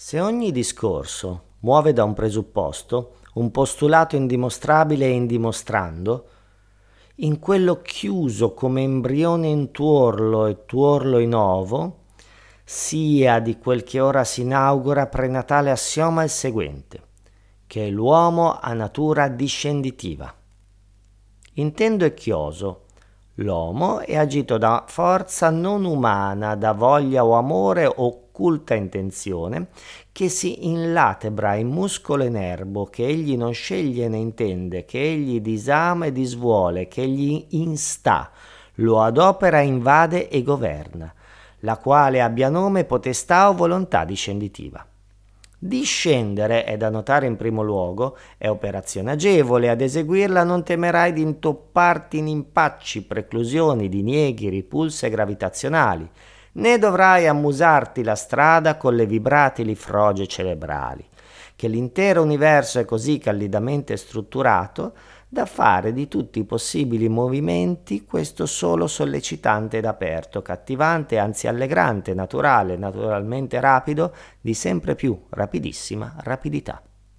Se ogni discorso muove da un presupposto, un postulato indimostrabile e indimostrando, in quello chiuso come embrione in tuorlo e tuorlo in ovo, sia di quel che ora si inaugura prenatale assioma il seguente, che l'uomo ha natura discenditiva. Intendo e chioso, l'uomo è agito da forza non umana, da voglia o amore o occulta intenzione che si inlatebra in muscolo e nervo, che egli non sceglie né intende, che egli disama e disvuole, che egli insta, lo adopera, invade e governa, la quale abbia nome, potestà o volontà discenditiva. Discendere è da notare in primo luogo, è operazione agevole, ad eseguirla non temerai di intopparti in impacci, preclusioni, dinieghi, ripulse gravitazionali, né dovrai ammusarti la strada con le vibratili froge cerebrali, che l'intero universo è così callidamente strutturato da fare di tutti i possibili movimenti questo solo sollecitante ed aperto, cattivante, anzi allegrante, naturale, naturalmente rapido, di sempre più rapidissima rapidità.